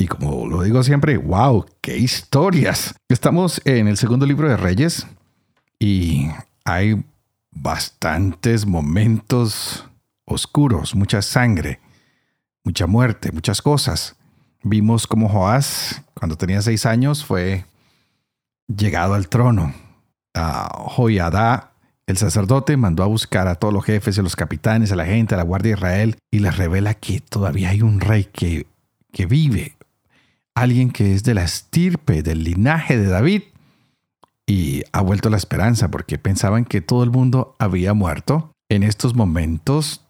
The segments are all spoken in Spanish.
Y como lo digo siempre, wow, qué historias. Estamos en el segundo libro de Reyes y hay bastantes momentos oscuros, mucha sangre, mucha muerte, muchas cosas. Vimos cómo Joás, cuando tenía seis años, fue llegado al trono. A Joiada, el sacerdote, mandó a buscar a todos los jefes y los capitanes, a la gente, a la Guardia de Israel, y les revela que todavía hay un rey que, que vive, alguien que es de la estirpe, del linaje de David, y ha vuelto la esperanza porque pensaban que todo el mundo había muerto. En estos momentos,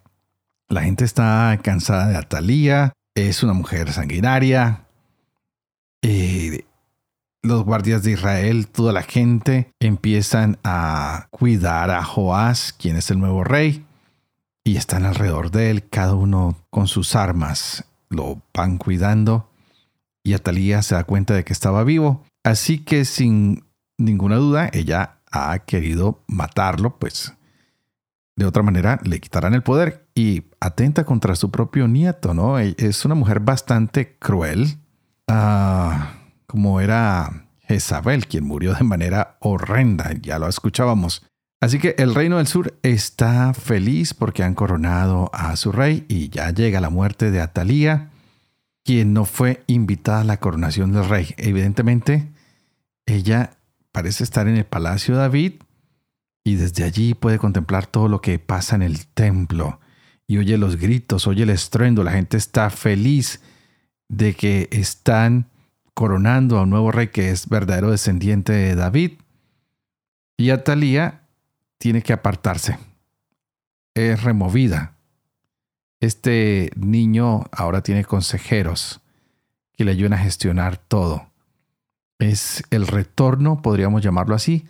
la gente está cansada de Atalía, es una mujer sanguinaria. Los guardias de Israel, toda la gente, empiezan a cuidar a Joás, quien es el nuevo rey, y están alrededor de él, cada uno con sus armas. Lo van cuidando y Atalía se da cuenta de que estaba vivo. Así que sin ninguna duda ella ha querido matarlo, pues de otra manera le quitarán el poder y atenta contra su propio nieto, ¿no? E, es una mujer bastante cruel, ah, como era Jezabel, quien murió de manera horrenda, ya lo escuchábamos. Así que el reino del sur está feliz porque han coronado a su rey y ya llega la muerte de Atalía quien no fue invitada a la coronación del rey. Evidentemente, ella parece estar en el palacio de David y desde allí puede contemplar todo lo que pasa en el templo y oye los gritos, oye el estruendo, la gente está feliz de que están coronando a un nuevo rey que es verdadero descendiente de David. Y Atalía tiene que apartarse. Es removida este niño ahora tiene consejeros que le ayudan a gestionar todo. Es el retorno, podríamos llamarlo así,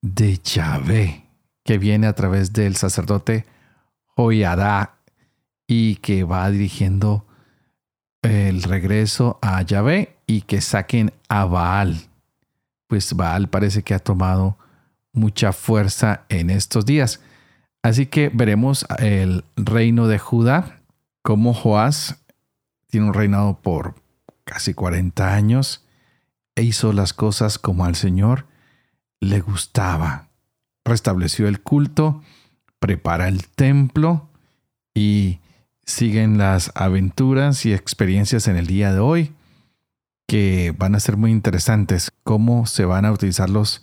de Yahvé, que viene a través del sacerdote Joyadá y que va dirigiendo el regreso a Yahvé y que saquen a Baal. Pues Baal parece que ha tomado mucha fuerza en estos días. Así que veremos el reino de Judá, como Joás tiene un reinado por casi 40 años e hizo las cosas como al Señor le gustaba. Restableció el culto, prepara el templo y siguen las aventuras y experiencias en el día de hoy que van a ser muy interesantes. Cómo se van a utilizar los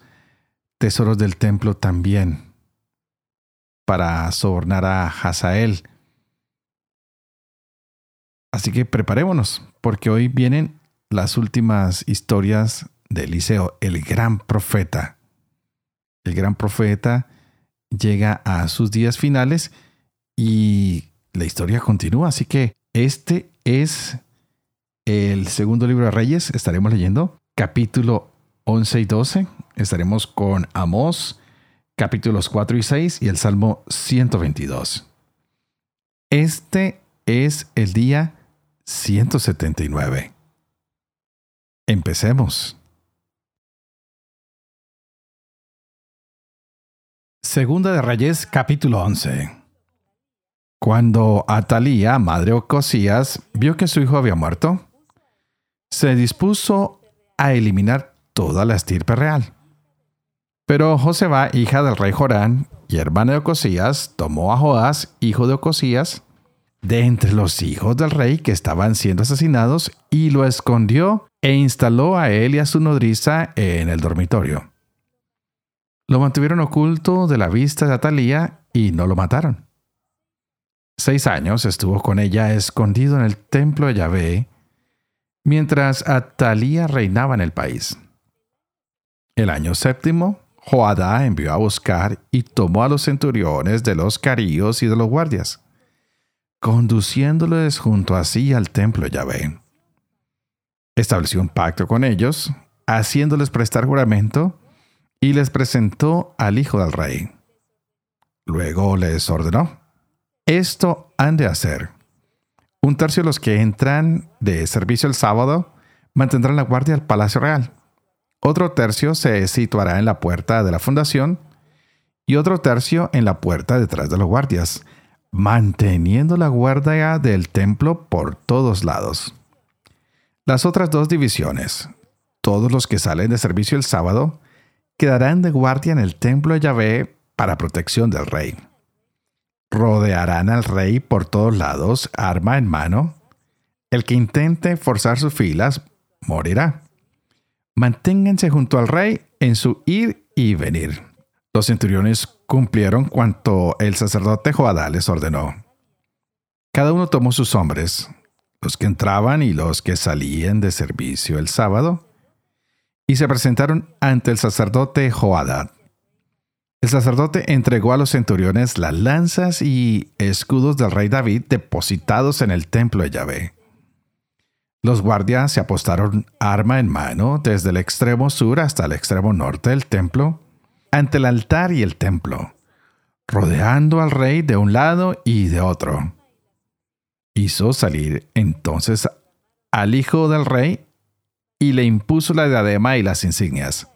tesoros del templo también para sobornar a Hazael. Así que preparémonos, porque hoy vienen las últimas historias de Eliseo, el gran profeta. El gran profeta llega a sus días finales y la historia continúa. Así que este es el segundo libro de Reyes. Estaremos leyendo capítulo 11 y 12. Estaremos con Amós, capítulos 4 y 6 y el Salmo 122. Este es el día 179. Empecemos. Segunda de Reyes capítulo 11. Cuando Atalía, madre Ocosías, vio que su hijo había muerto, se dispuso a eliminar toda la estirpe real pero Joseba, hija del rey Jorán y hermana de Ocosías, tomó a Joás, hijo de Ocosías, de entre los hijos del rey que estaban siendo asesinados y lo escondió e instaló a él y a su nodriza en el dormitorio. Lo mantuvieron oculto de la vista de Atalía y no lo mataron. Seis años estuvo con ella escondido en el templo de Yahvé, mientras Atalía reinaba en el país. El año séptimo, Joadá envió a buscar y tomó a los centuriones de los caríos y de los guardias, conduciéndoles junto a sí al templo Yahvé. Estableció un pacto con ellos, haciéndoles prestar juramento, y les presentó al hijo del rey. Luego les ordenó, esto han de hacer. Un tercio de los que entran de servicio el sábado mantendrán la guardia al Palacio Real. Otro tercio se situará en la puerta de la fundación y otro tercio en la puerta detrás de los guardias, manteniendo la guardia del templo por todos lados. Las otras dos divisiones, todos los que salen de servicio el sábado, quedarán de guardia en el templo de Yahvé para protección del rey. Rodearán al rey por todos lados, arma en mano. El que intente forzar sus filas morirá. Manténganse junto al rey en su ir y venir. Los centuriones cumplieron cuanto el sacerdote Joadá les ordenó. Cada uno tomó sus hombres, los que entraban y los que salían de servicio el sábado, y se presentaron ante el sacerdote Joadad. El sacerdote entregó a los centuriones las lanzas y escudos del rey David depositados en el templo de Yahvé. Los guardias se apostaron arma en mano desde el extremo sur hasta el extremo norte del templo, ante el altar y el templo, rodeando al rey de un lado y de otro. Hizo salir entonces al hijo del rey y le impuso la diadema y las insignias.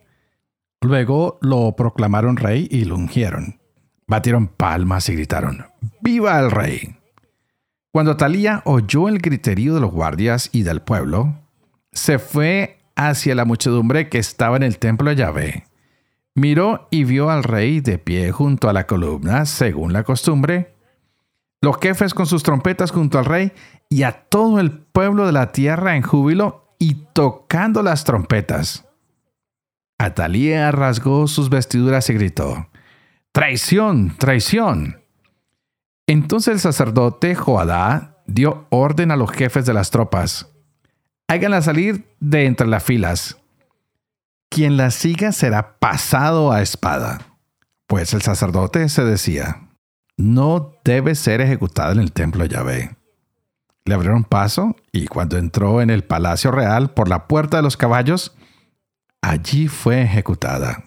Luego lo proclamaron rey y lo ungieron. Batieron palmas y gritaron, ¡Viva el rey! Cuando Talía oyó el griterío de los guardias y del pueblo, se fue hacia la muchedumbre que estaba en el templo de Yahvé. Miró y vio al rey de pie junto a la columna, según la costumbre, los jefes con sus trompetas junto al rey y a todo el pueblo de la tierra en júbilo y tocando las trompetas. Atalía rasgó sus vestiduras y gritó, Traición, traición. Entonces el sacerdote Joadá dio orden a los jefes de las tropas. Háganla salir de entre las filas. Quien la siga será pasado a espada. Pues el sacerdote se decía, no debe ser ejecutada en el templo de Yahvé. Le abrieron paso y cuando entró en el palacio real por la puerta de los caballos, allí fue ejecutada.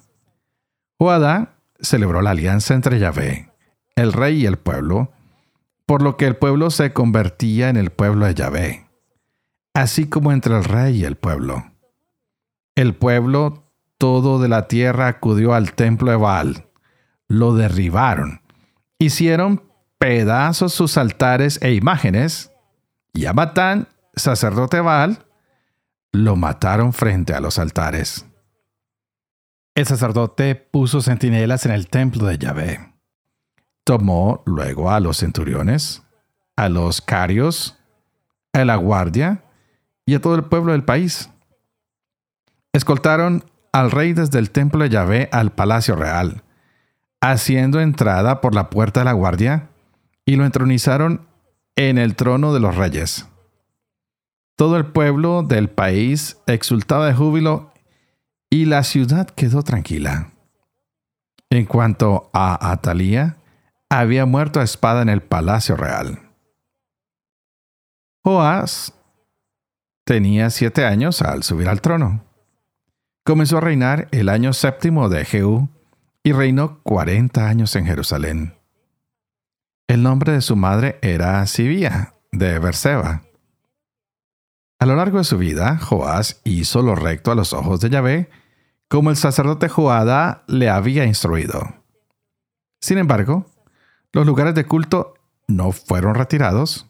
Joadá celebró la alianza entre Yahvé el rey y el pueblo, por lo que el pueblo se convertía en el pueblo de Yahvé, así como entre el rey y el pueblo. El pueblo todo de la tierra acudió al templo de Baal, lo derribaron, hicieron pedazos sus altares e imágenes, y a Matán, sacerdote Baal, lo mataron frente a los altares. El sacerdote puso centinelas en el templo de Yahvé Tomó luego a los centuriones, a los carios, a la guardia y a todo el pueblo del país. Escoltaron al rey desde el templo de Yahvé al palacio real, haciendo entrada por la puerta de la guardia, y lo entronizaron en el trono de los reyes. Todo el pueblo del país exultaba de júbilo y la ciudad quedó tranquila. En cuanto a Atalía, había muerto a espada en el palacio real. Joás tenía siete años al subir al trono. Comenzó a reinar el año séptimo de Jehú y reinó cuarenta años en Jerusalén. El nombre de su madre era Sibía, de Berseba. A lo largo de su vida, Joás hizo lo recto a los ojos de Yahvé, como el sacerdote Joada le había instruido. Sin embargo, los lugares de culto no fueron retirados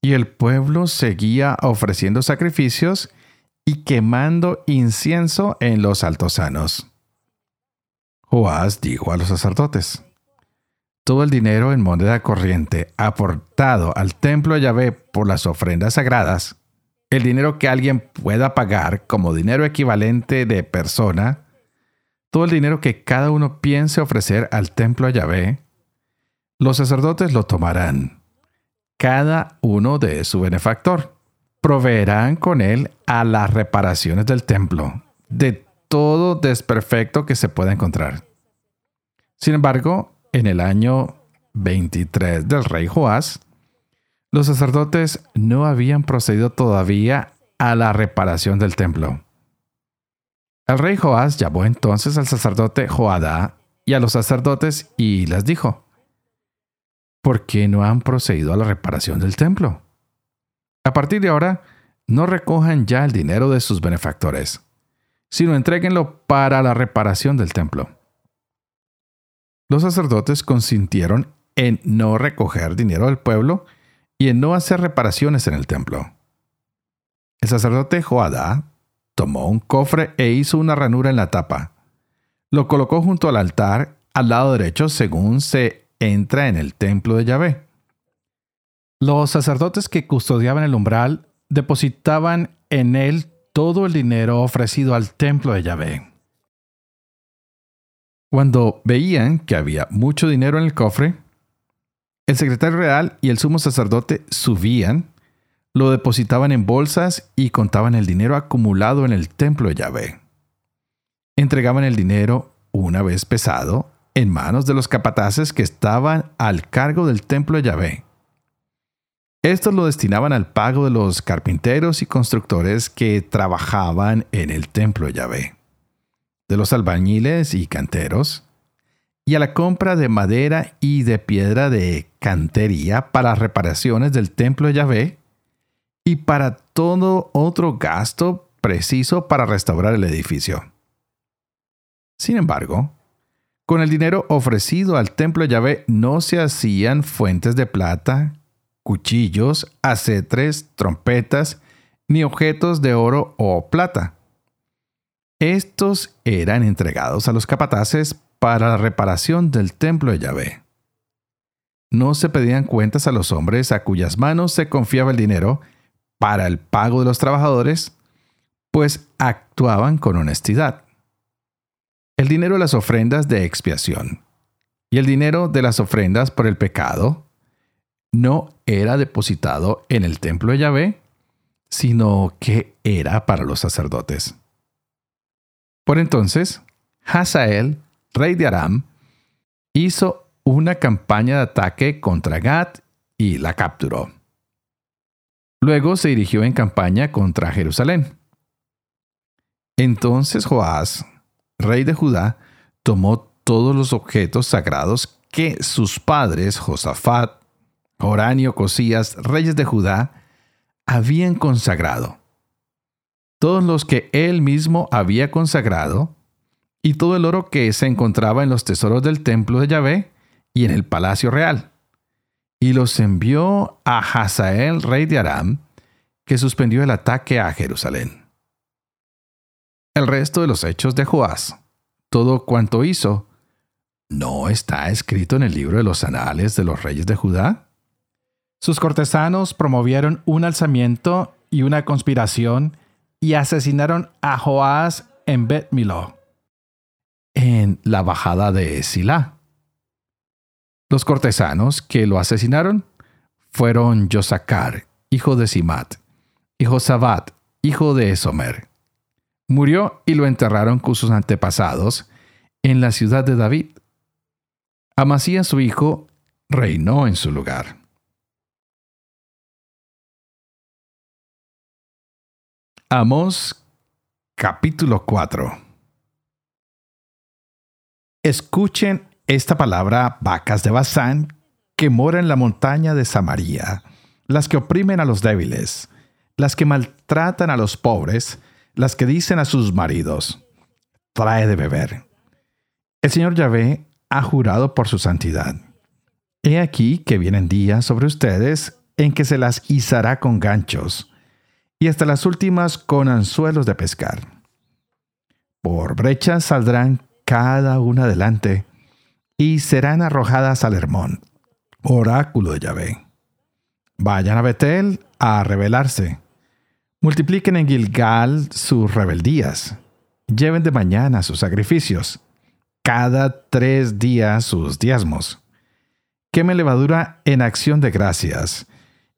y el pueblo seguía ofreciendo sacrificios y quemando incienso en los altosanos. Joás dijo a los sacerdotes, todo el dinero en moneda corriente aportado al templo de Yahvé por las ofrendas sagradas, el dinero que alguien pueda pagar como dinero equivalente de persona, todo el dinero que cada uno piense ofrecer al templo de Yahvé, los sacerdotes lo tomarán, cada uno de su benefactor. Proveerán con él a las reparaciones del templo, de todo desperfecto que se pueda encontrar. Sin embargo, en el año 23 del rey Joás, los sacerdotes no habían procedido todavía a la reparación del templo. El rey Joás llamó entonces al sacerdote Joadá y a los sacerdotes y les dijo, ¿por qué no han procedido a la reparación del templo? A partir de ahora, no recojan ya el dinero de sus benefactores, sino entréguenlo para la reparación del templo. Los sacerdotes consintieron en no recoger dinero del pueblo y en no hacer reparaciones en el templo. El sacerdote Joadá tomó un cofre e hizo una ranura en la tapa. Lo colocó junto al altar al lado derecho según se entra en el templo de Yahvé. Los sacerdotes que custodiaban el umbral depositaban en él todo el dinero ofrecido al templo de Yahvé. Cuando veían que había mucho dinero en el cofre, el secretario real y el sumo sacerdote subían lo depositaban en bolsas y contaban el dinero acumulado en el templo de Yahvé. Entregaban el dinero, una vez pesado, en manos de los capataces que estaban al cargo del templo de Yahvé. Estos lo destinaban al pago de los carpinteros y constructores que trabajaban en el templo de Yahvé, de los albañiles y canteros, y a la compra de madera y de piedra de cantería para reparaciones del templo de Yahvé y para todo otro gasto preciso para restaurar el edificio. Sin embargo, con el dinero ofrecido al templo de Yahvé no se hacían fuentes de plata, cuchillos, acetres, trompetas, ni objetos de oro o plata. Estos eran entregados a los capataces para la reparación del templo de Yahvé. No se pedían cuentas a los hombres a cuyas manos se confiaba el dinero, para el pago de los trabajadores, pues actuaban con honestidad. El dinero de las ofrendas de expiación y el dinero de las ofrendas por el pecado no era depositado en el templo de Yahvé, sino que era para los sacerdotes. Por entonces, Hazael, rey de Aram, hizo una campaña de ataque contra Gad y la capturó. Luego se dirigió en campaña contra Jerusalén. Entonces Joás, rey de Judá, tomó todos los objetos sagrados que sus padres, Josafat, Jorán y Ocosías, reyes de Judá, habían consagrado. Todos los que él mismo había consagrado, y todo el oro que se encontraba en los tesoros del templo de Yahvé y en el palacio real y los envió a Hazael, rey de Aram, que suspendió el ataque a Jerusalén. El resto de los hechos de Joás, todo cuanto hizo, ¿no está escrito en el libro de los anales de los reyes de Judá? Sus cortesanos promovieron un alzamiento y una conspiración y asesinaron a Joás en Bet en la bajada de Silá. Los cortesanos que lo asesinaron fueron Yosacar, hijo de Simat, y Josabat, hijo de Esomer. Murió y lo enterraron con sus antepasados en la ciudad de David. Amasías, su hijo, reinó en su lugar. Amos capítulo 4 Escuchen esta palabra vacas de Bazán que moran en la montaña de Samaria, las que oprimen a los débiles, las que maltratan a los pobres, las que dicen a sus maridos, trae de beber. El Señor Yahvé ha jurado por su santidad. He aquí que vienen días sobre ustedes en que se las izará con ganchos, y hasta las últimas con anzuelos de pescar. Por brechas saldrán cada una adelante, y serán arrojadas al Hermón, oráculo de Yahvé. Vayan a Betel a rebelarse. Multipliquen en Gilgal sus rebeldías. Lleven de mañana sus sacrificios. Cada tres días sus diezmos. Quemen levadura en acción de gracias.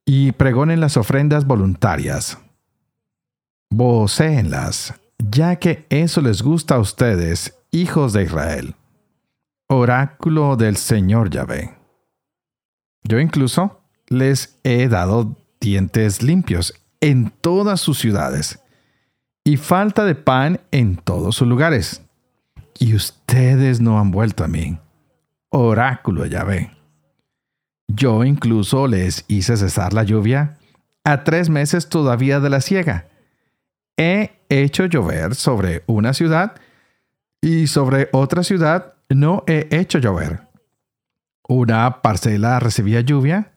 Y pregonen las ofrendas voluntarias. Vocéenlas, ya que eso les gusta a ustedes, hijos de Israel oráculo del Señor Yahvé. Yo incluso les he dado dientes limpios en todas sus ciudades, y falta de pan en todos sus lugares. Y ustedes no han vuelto a mí. Oráculo de Yahvé. Yo incluso les hice cesar la lluvia a tres meses todavía de la siega. He hecho llover sobre una ciudad y sobre otra ciudad no he hecho llover. Una parcela recibía lluvia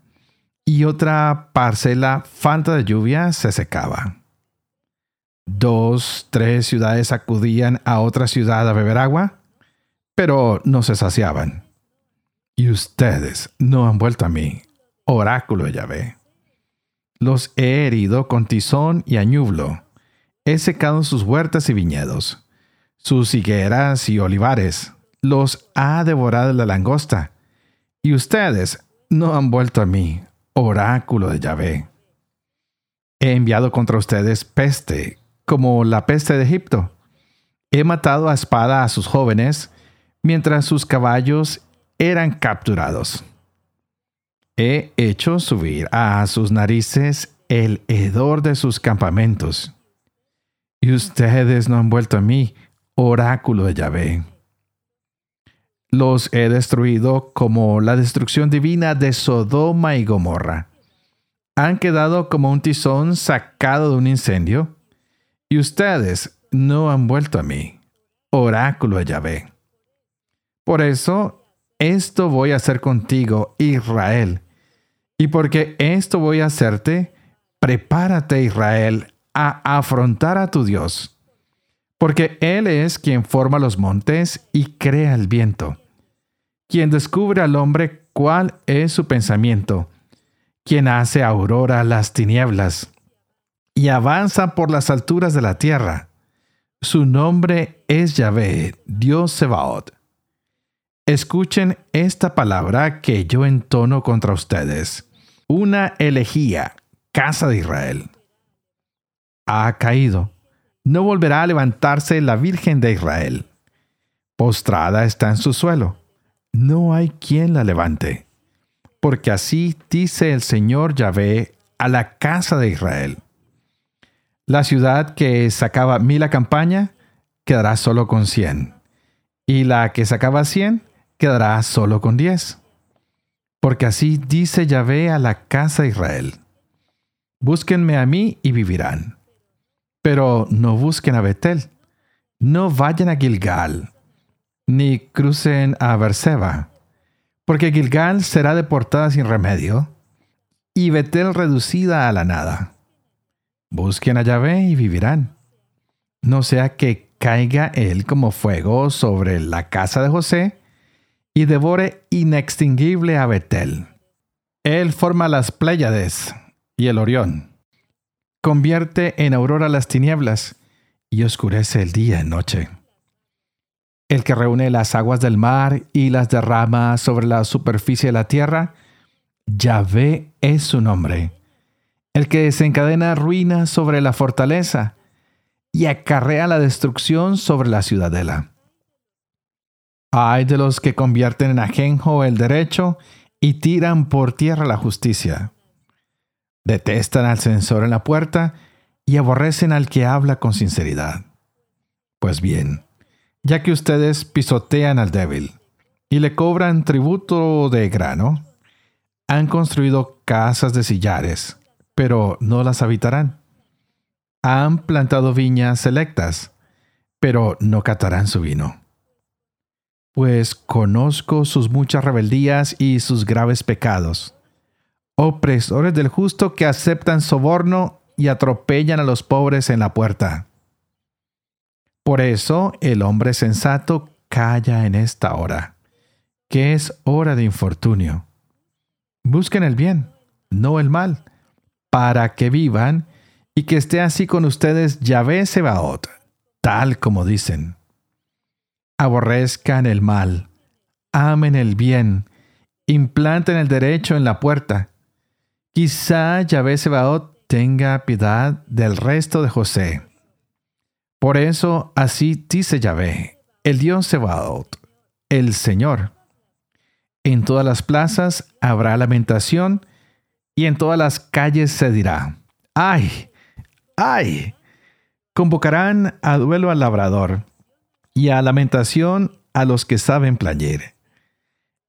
y otra parcela, falta de lluvia, se secaba. Dos, tres ciudades acudían a otra ciudad a beber agua, pero no se saciaban. Y ustedes no han vuelto a mí, oráculo de Yahvé. Los he herido con tizón y añublo. He secado sus huertas y viñedos, sus higueras y olivares. Los ha devorado la langosta. Y ustedes no han vuelto a mí, oráculo de Yahvé. He enviado contra ustedes peste, como la peste de Egipto. He matado a espada a sus jóvenes, mientras sus caballos eran capturados. He hecho subir a sus narices el hedor de sus campamentos. Y ustedes no han vuelto a mí, oráculo de Yahvé. Los he destruido como la destrucción divina de Sodoma y Gomorra. Han quedado como un tizón sacado de un incendio, y ustedes no han vuelto a mí, oráculo de Yahvé. Por eso esto voy a hacer contigo, Israel. Y porque esto voy a hacerte, prepárate, Israel, a afrontar a tu Dios. Porque Él es quien forma los montes y crea el viento, quien descubre al hombre cuál es su pensamiento, quien hace aurora las tinieblas y avanza por las alturas de la tierra. Su nombre es Yahvé, Dios Sebaot. Escuchen esta palabra que yo entono contra ustedes. Una elegía, casa de Israel. Ha caído. No volverá a levantarse la Virgen de Israel. Postrada está en su suelo. No hay quien la levante. Porque así dice el Señor Yahvé a la casa de Israel. La ciudad que sacaba mil a campaña quedará solo con cien. Y la que sacaba cien quedará solo con diez. Porque así dice Yahvé a la casa de Israel. Búsquenme a mí y vivirán. Pero no busquen a Betel. No vayan a Gilgal, ni crucen a Berseba, porque Gilgal será deportada sin remedio, y Betel reducida a la nada. Busquen a Yahvé y vivirán. No sea que caiga él como fuego sobre la casa de José, y devore inextinguible a Betel. Él forma las Pléyades y el Orión. Convierte en aurora las tinieblas y oscurece el día en noche. El que reúne las aguas del mar y las derrama sobre la superficie de la tierra, Yahvé es su nombre. El que desencadena ruinas sobre la fortaleza y acarrea la destrucción sobre la ciudadela. Hay de los que convierten en ajenjo el derecho y tiran por tierra la justicia. Detestan al censor en la puerta y aborrecen al que habla con sinceridad. Pues bien, ya que ustedes pisotean al débil y le cobran tributo de grano, han construido casas de sillares, pero no las habitarán. Han plantado viñas selectas, pero no catarán su vino pues conozco sus muchas rebeldías y sus graves pecados. Opresores del justo que aceptan soborno y atropellan a los pobres en la puerta. Por eso el hombre sensato calla en esta hora, que es hora de infortunio. Busquen el bien, no el mal, para que vivan y que esté así con ustedes Yahvé Sebaot, tal como dicen aborrezcan el mal, amen el bien, implanten el derecho en la puerta. Quizá Yahvé Sebaot tenga piedad del resto de José. Por eso así dice Yahvé, el Dios Sebaot, el Señor. En todas las plazas habrá lamentación y en todas las calles se dirá, ¡ay! ¡ay! Convocarán a duelo al labrador y a lamentación a los que saben plañir.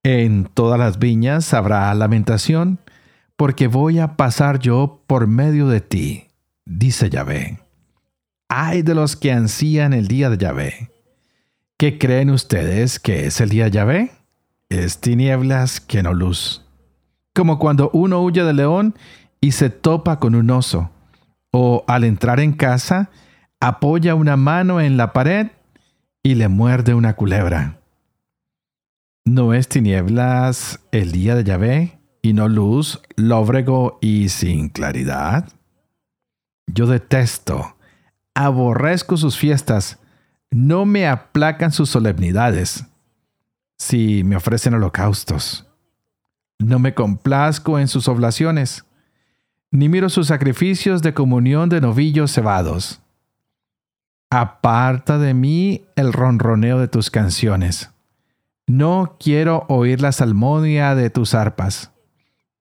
En todas las viñas habrá lamentación, porque voy a pasar yo por medio de ti, dice Yahvé. Ay de los que ansían el día de Yahvé. ¿Qué creen ustedes que es el día de Yahvé? Es tinieblas que no luz. Como cuando uno huye del león y se topa con un oso, o al entrar en casa, apoya una mano en la pared y le muerde una culebra. ¿No es tinieblas el día de Yahvé y no luz, lóbrego y sin claridad? Yo detesto, aborrezco sus fiestas, no me aplacan sus solemnidades. Si me ofrecen holocaustos, no me complazco en sus oblaciones, ni miro sus sacrificios de comunión de novillos cebados. Aparta de mí el ronroneo de tus canciones. No quiero oír la salmodia de tus arpas.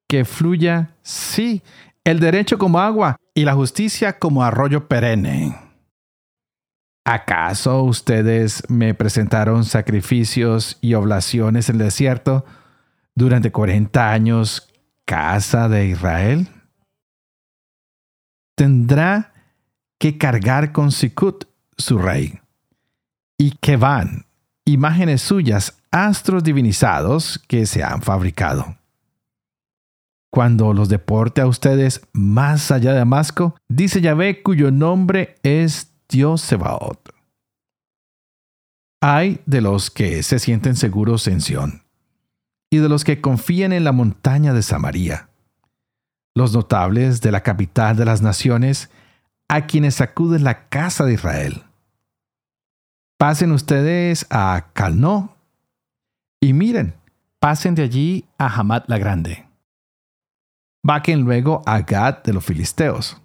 Que fluya, sí, el derecho como agua y la justicia como arroyo perenne. ¿Acaso ustedes me presentaron sacrificios y oblaciones en el desierto durante cuarenta años, casa de Israel? Tendrá que cargar con Sikut su rey. Y que van imágenes suyas, astros divinizados que se han fabricado. Cuando los deporte a ustedes más allá de Damasco, dice Yahvé cuyo nombre es Dios Sebaot. Hay de los que se sienten seguros en Sión y de los que confían en la montaña de Samaria. Los notables de la capital de las naciones a quienes sacude la casa de Israel. Pasen ustedes a Calno y miren, pasen de allí a Hamad la Grande. Vaquen luego a Gad de los Filisteos.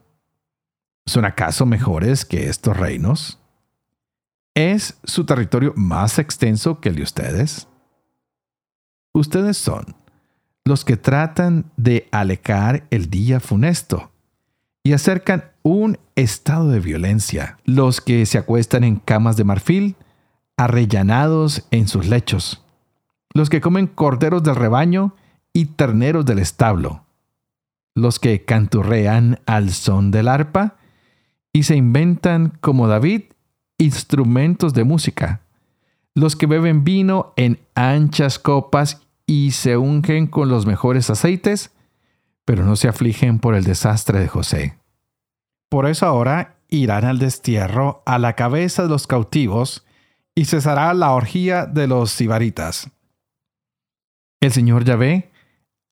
¿Son acaso mejores que estos reinos? ¿Es su territorio más extenso que el de ustedes? Ustedes son los que tratan de alecar el día funesto y acercan un estado de violencia. Los que se acuestan en camas de marfil, arrellanados en sus lechos. Los que comen corderos del rebaño y terneros del establo. Los que canturrean al son del arpa y se inventan, como David, instrumentos de música. Los que beben vino en anchas copas y se ungen con los mejores aceites pero no se afligen por el desastre de José. Por eso ahora irán al destierro a la cabeza de los cautivos y cesará la orgía de los sibaritas. El Señor Yahvé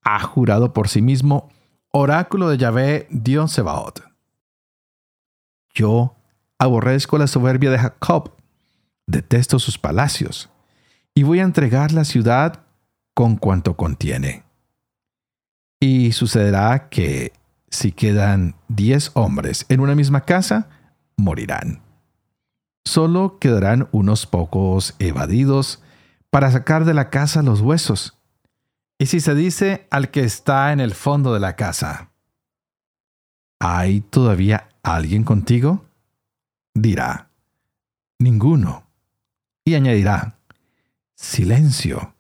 ha jurado por sí mismo, oráculo de Yahvé, Dios Sebaot. Yo aborrezco la soberbia de Jacob, detesto sus palacios, y voy a entregar la ciudad con cuanto contiene. Y sucederá que si quedan diez hombres en una misma casa, morirán. Solo quedarán unos pocos evadidos para sacar de la casa los huesos. Y si se dice al que está en el fondo de la casa, ¿hay todavía alguien contigo? Dirá, ninguno. Y añadirá, silencio,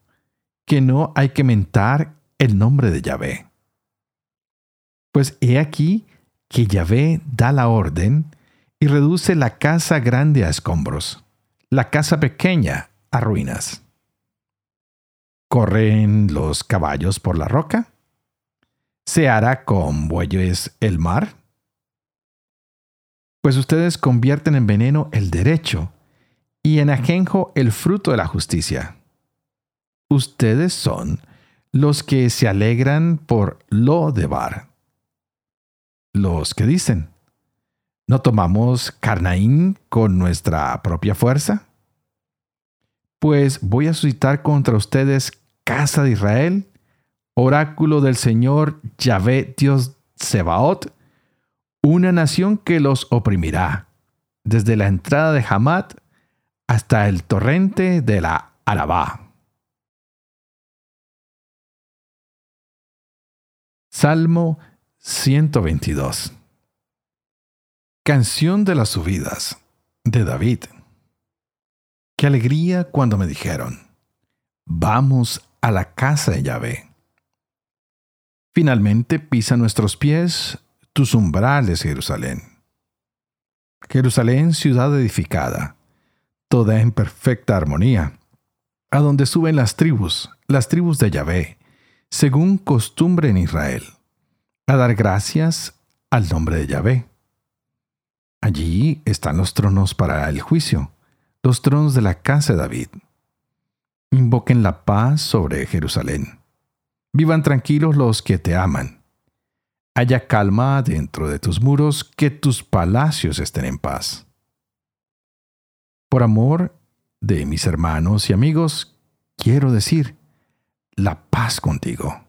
que no hay que mentar el nombre de Yahvé. Pues he aquí que Yahvé da la orden y reduce la casa grande a escombros, la casa pequeña a ruinas. ¿Corren los caballos por la roca? ¿Se hará con bueyes el mar? Pues ustedes convierten en veneno el derecho y en ajenjo el fruto de la justicia. Ustedes son los que se alegran por lo de Bar. Los que dicen, ¿no tomamos Carnaín con nuestra propia fuerza? Pues voy a suscitar contra ustedes, casa de Israel, oráculo del Señor Yahvé Dios Sebaot, una nación que los oprimirá, desde la entrada de Hamad hasta el torrente de la Arabá. Salmo 122 Canción de las subidas de David. Qué alegría cuando me dijeron, vamos a la casa de Yahvé. Finalmente pisa nuestros pies tus umbrales, Jerusalén. Jerusalén, ciudad edificada, toda en perfecta armonía, a donde suben las tribus, las tribus de Yahvé, según costumbre en Israel, a dar gracias al nombre de Yahvé. Allí están los tronos para el juicio, los tronos de la casa de David. Invoquen la paz sobre Jerusalén. Vivan tranquilos los que te aman. Haya calma dentro de tus muros, que tus palacios estén en paz. Por amor de mis hermanos y amigos, quiero decir, la paz contigo.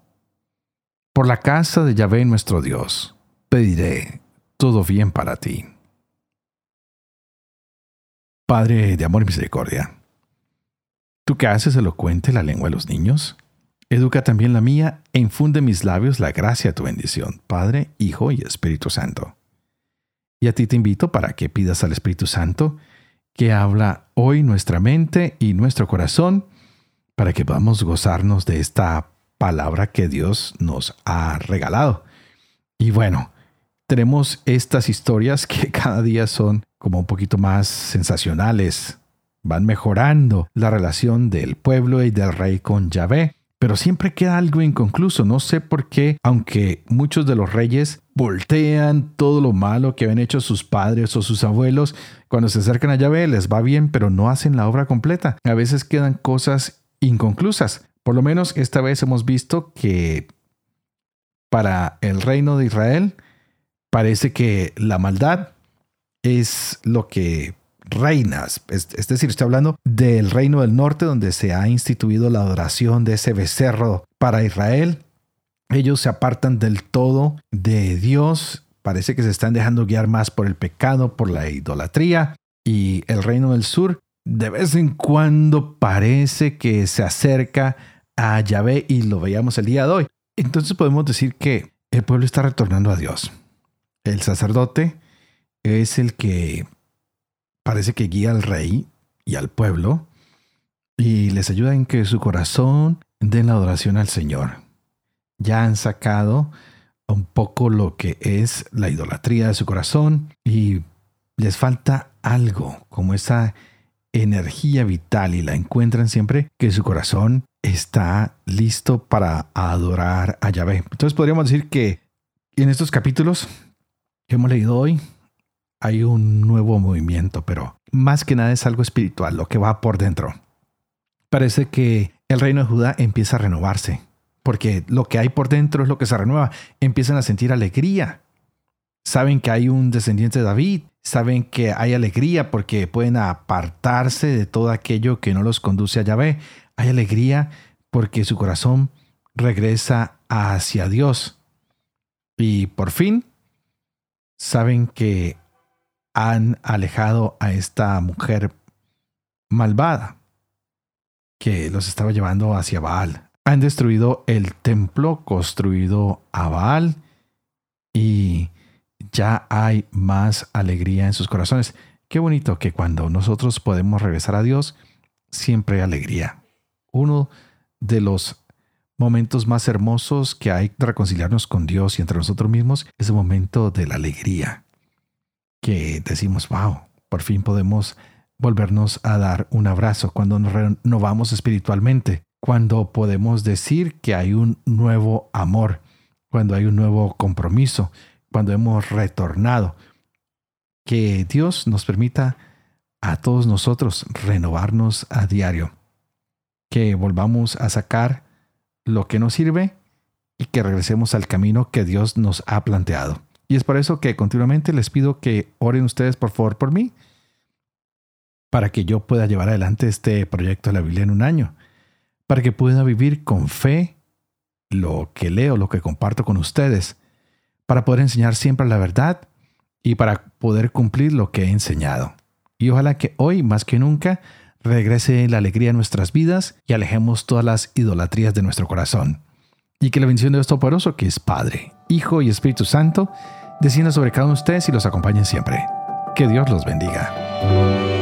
Por la casa de Yahvé nuestro Dios, pediré todo bien para ti. Padre de amor y misericordia, tú que haces elocuente la lengua de los niños, educa también la mía e infunde en mis labios la gracia de tu bendición, Padre, Hijo y Espíritu Santo. Y a ti te invito para que pidas al Espíritu Santo que habla hoy nuestra mente y nuestro corazón para que podamos gozarnos de esta palabra que Dios nos ha regalado. Y bueno, tenemos estas historias que cada día son como un poquito más sensacionales. Van mejorando la relación del pueblo y del rey con Yahvé. Pero siempre queda algo inconcluso. No sé por qué, aunque muchos de los reyes voltean todo lo malo que habían hecho sus padres o sus abuelos, cuando se acercan a Yahvé les va bien, pero no hacen la obra completa. A veces quedan cosas inconclusas. Por lo menos esta vez hemos visto que para el reino de Israel parece que la maldad es lo que reina. Es, decir, estoy hablando del reino del norte donde se ha instituido la adoración de ese becerro para Israel. Ellos se apartan del todo de Dios. Parece que se están dejando guiar más por el pecado, por la idolatría. Y el reino del sur de vez en cuando parece que se acerca a Yahvé y lo veíamos el día de hoy. Entonces podemos decir que el pueblo está retornando a Dios. El sacerdote es el que parece que guía al rey y al pueblo y les ayuda en que su corazón den la adoración al Señor. Ya han sacado un poco lo que es la idolatría de su corazón y les falta algo, como esa energía vital y la encuentran siempre que su corazón está listo para adorar a Yahvé. Entonces podríamos decir que en estos capítulos que hemos leído hoy, hay un nuevo movimiento, pero más que nada es algo espiritual, lo que va por dentro. Parece que el reino de Judá empieza a renovarse, porque lo que hay por dentro es lo que se renueva. Empiezan a sentir alegría. Saben que hay un descendiente de David, saben que hay alegría porque pueden apartarse de todo aquello que no los conduce a Yahvé. Hay alegría porque su corazón regresa hacia Dios. Y por fin saben que han alejado a esta mujer malvada que los estaba llevando hacia Baal. Han destruido el templo construido a Baal y ya hay más alegría en sus corazones. Qué bonito que cuando nosotros podemos regresar a Dios, siempre hay alegría. Uno de los momentos más hermosos que hay de reconciliarnos con Dios y entre nosotros mismos es el momento de la alegría. Que decimos, wow, por fin podemos volvernos a dar un abrazo cuando nos renovamos espiritualmente, cuando podemos decir que hay un nuevo amor, cuando hay un nuevo compromiso, cuando hemos retornado. Que Dios nos permita a todos nosotros renovarnos a diario. Que volvamos a sacar lo que nos sirve y que regresemos al camino que Dios nos ha planteado. Y es por eso que continuamente les pido que oren ustedes por favor por mí, para que yo pueda llevar adelante este proyecto de la Biblia en un año, para que pueda vivir con fe lo que leo, lo que comparto con ustedes, para poder enseñar siempre la verdad y para poder cumplir lo que he enseñado. Y ojalá que hoy, más que nunca, regrese la alegría a nuestras vidas y alejemos todas las idolatrías de nuestro corazón. Y que la bendición de Dios Todopoderoso, que es Padre, Hijo y Espíritu Santo, descienda sobre cada uno de ustedes y los acompañe siempre. Que Dios los bendiga.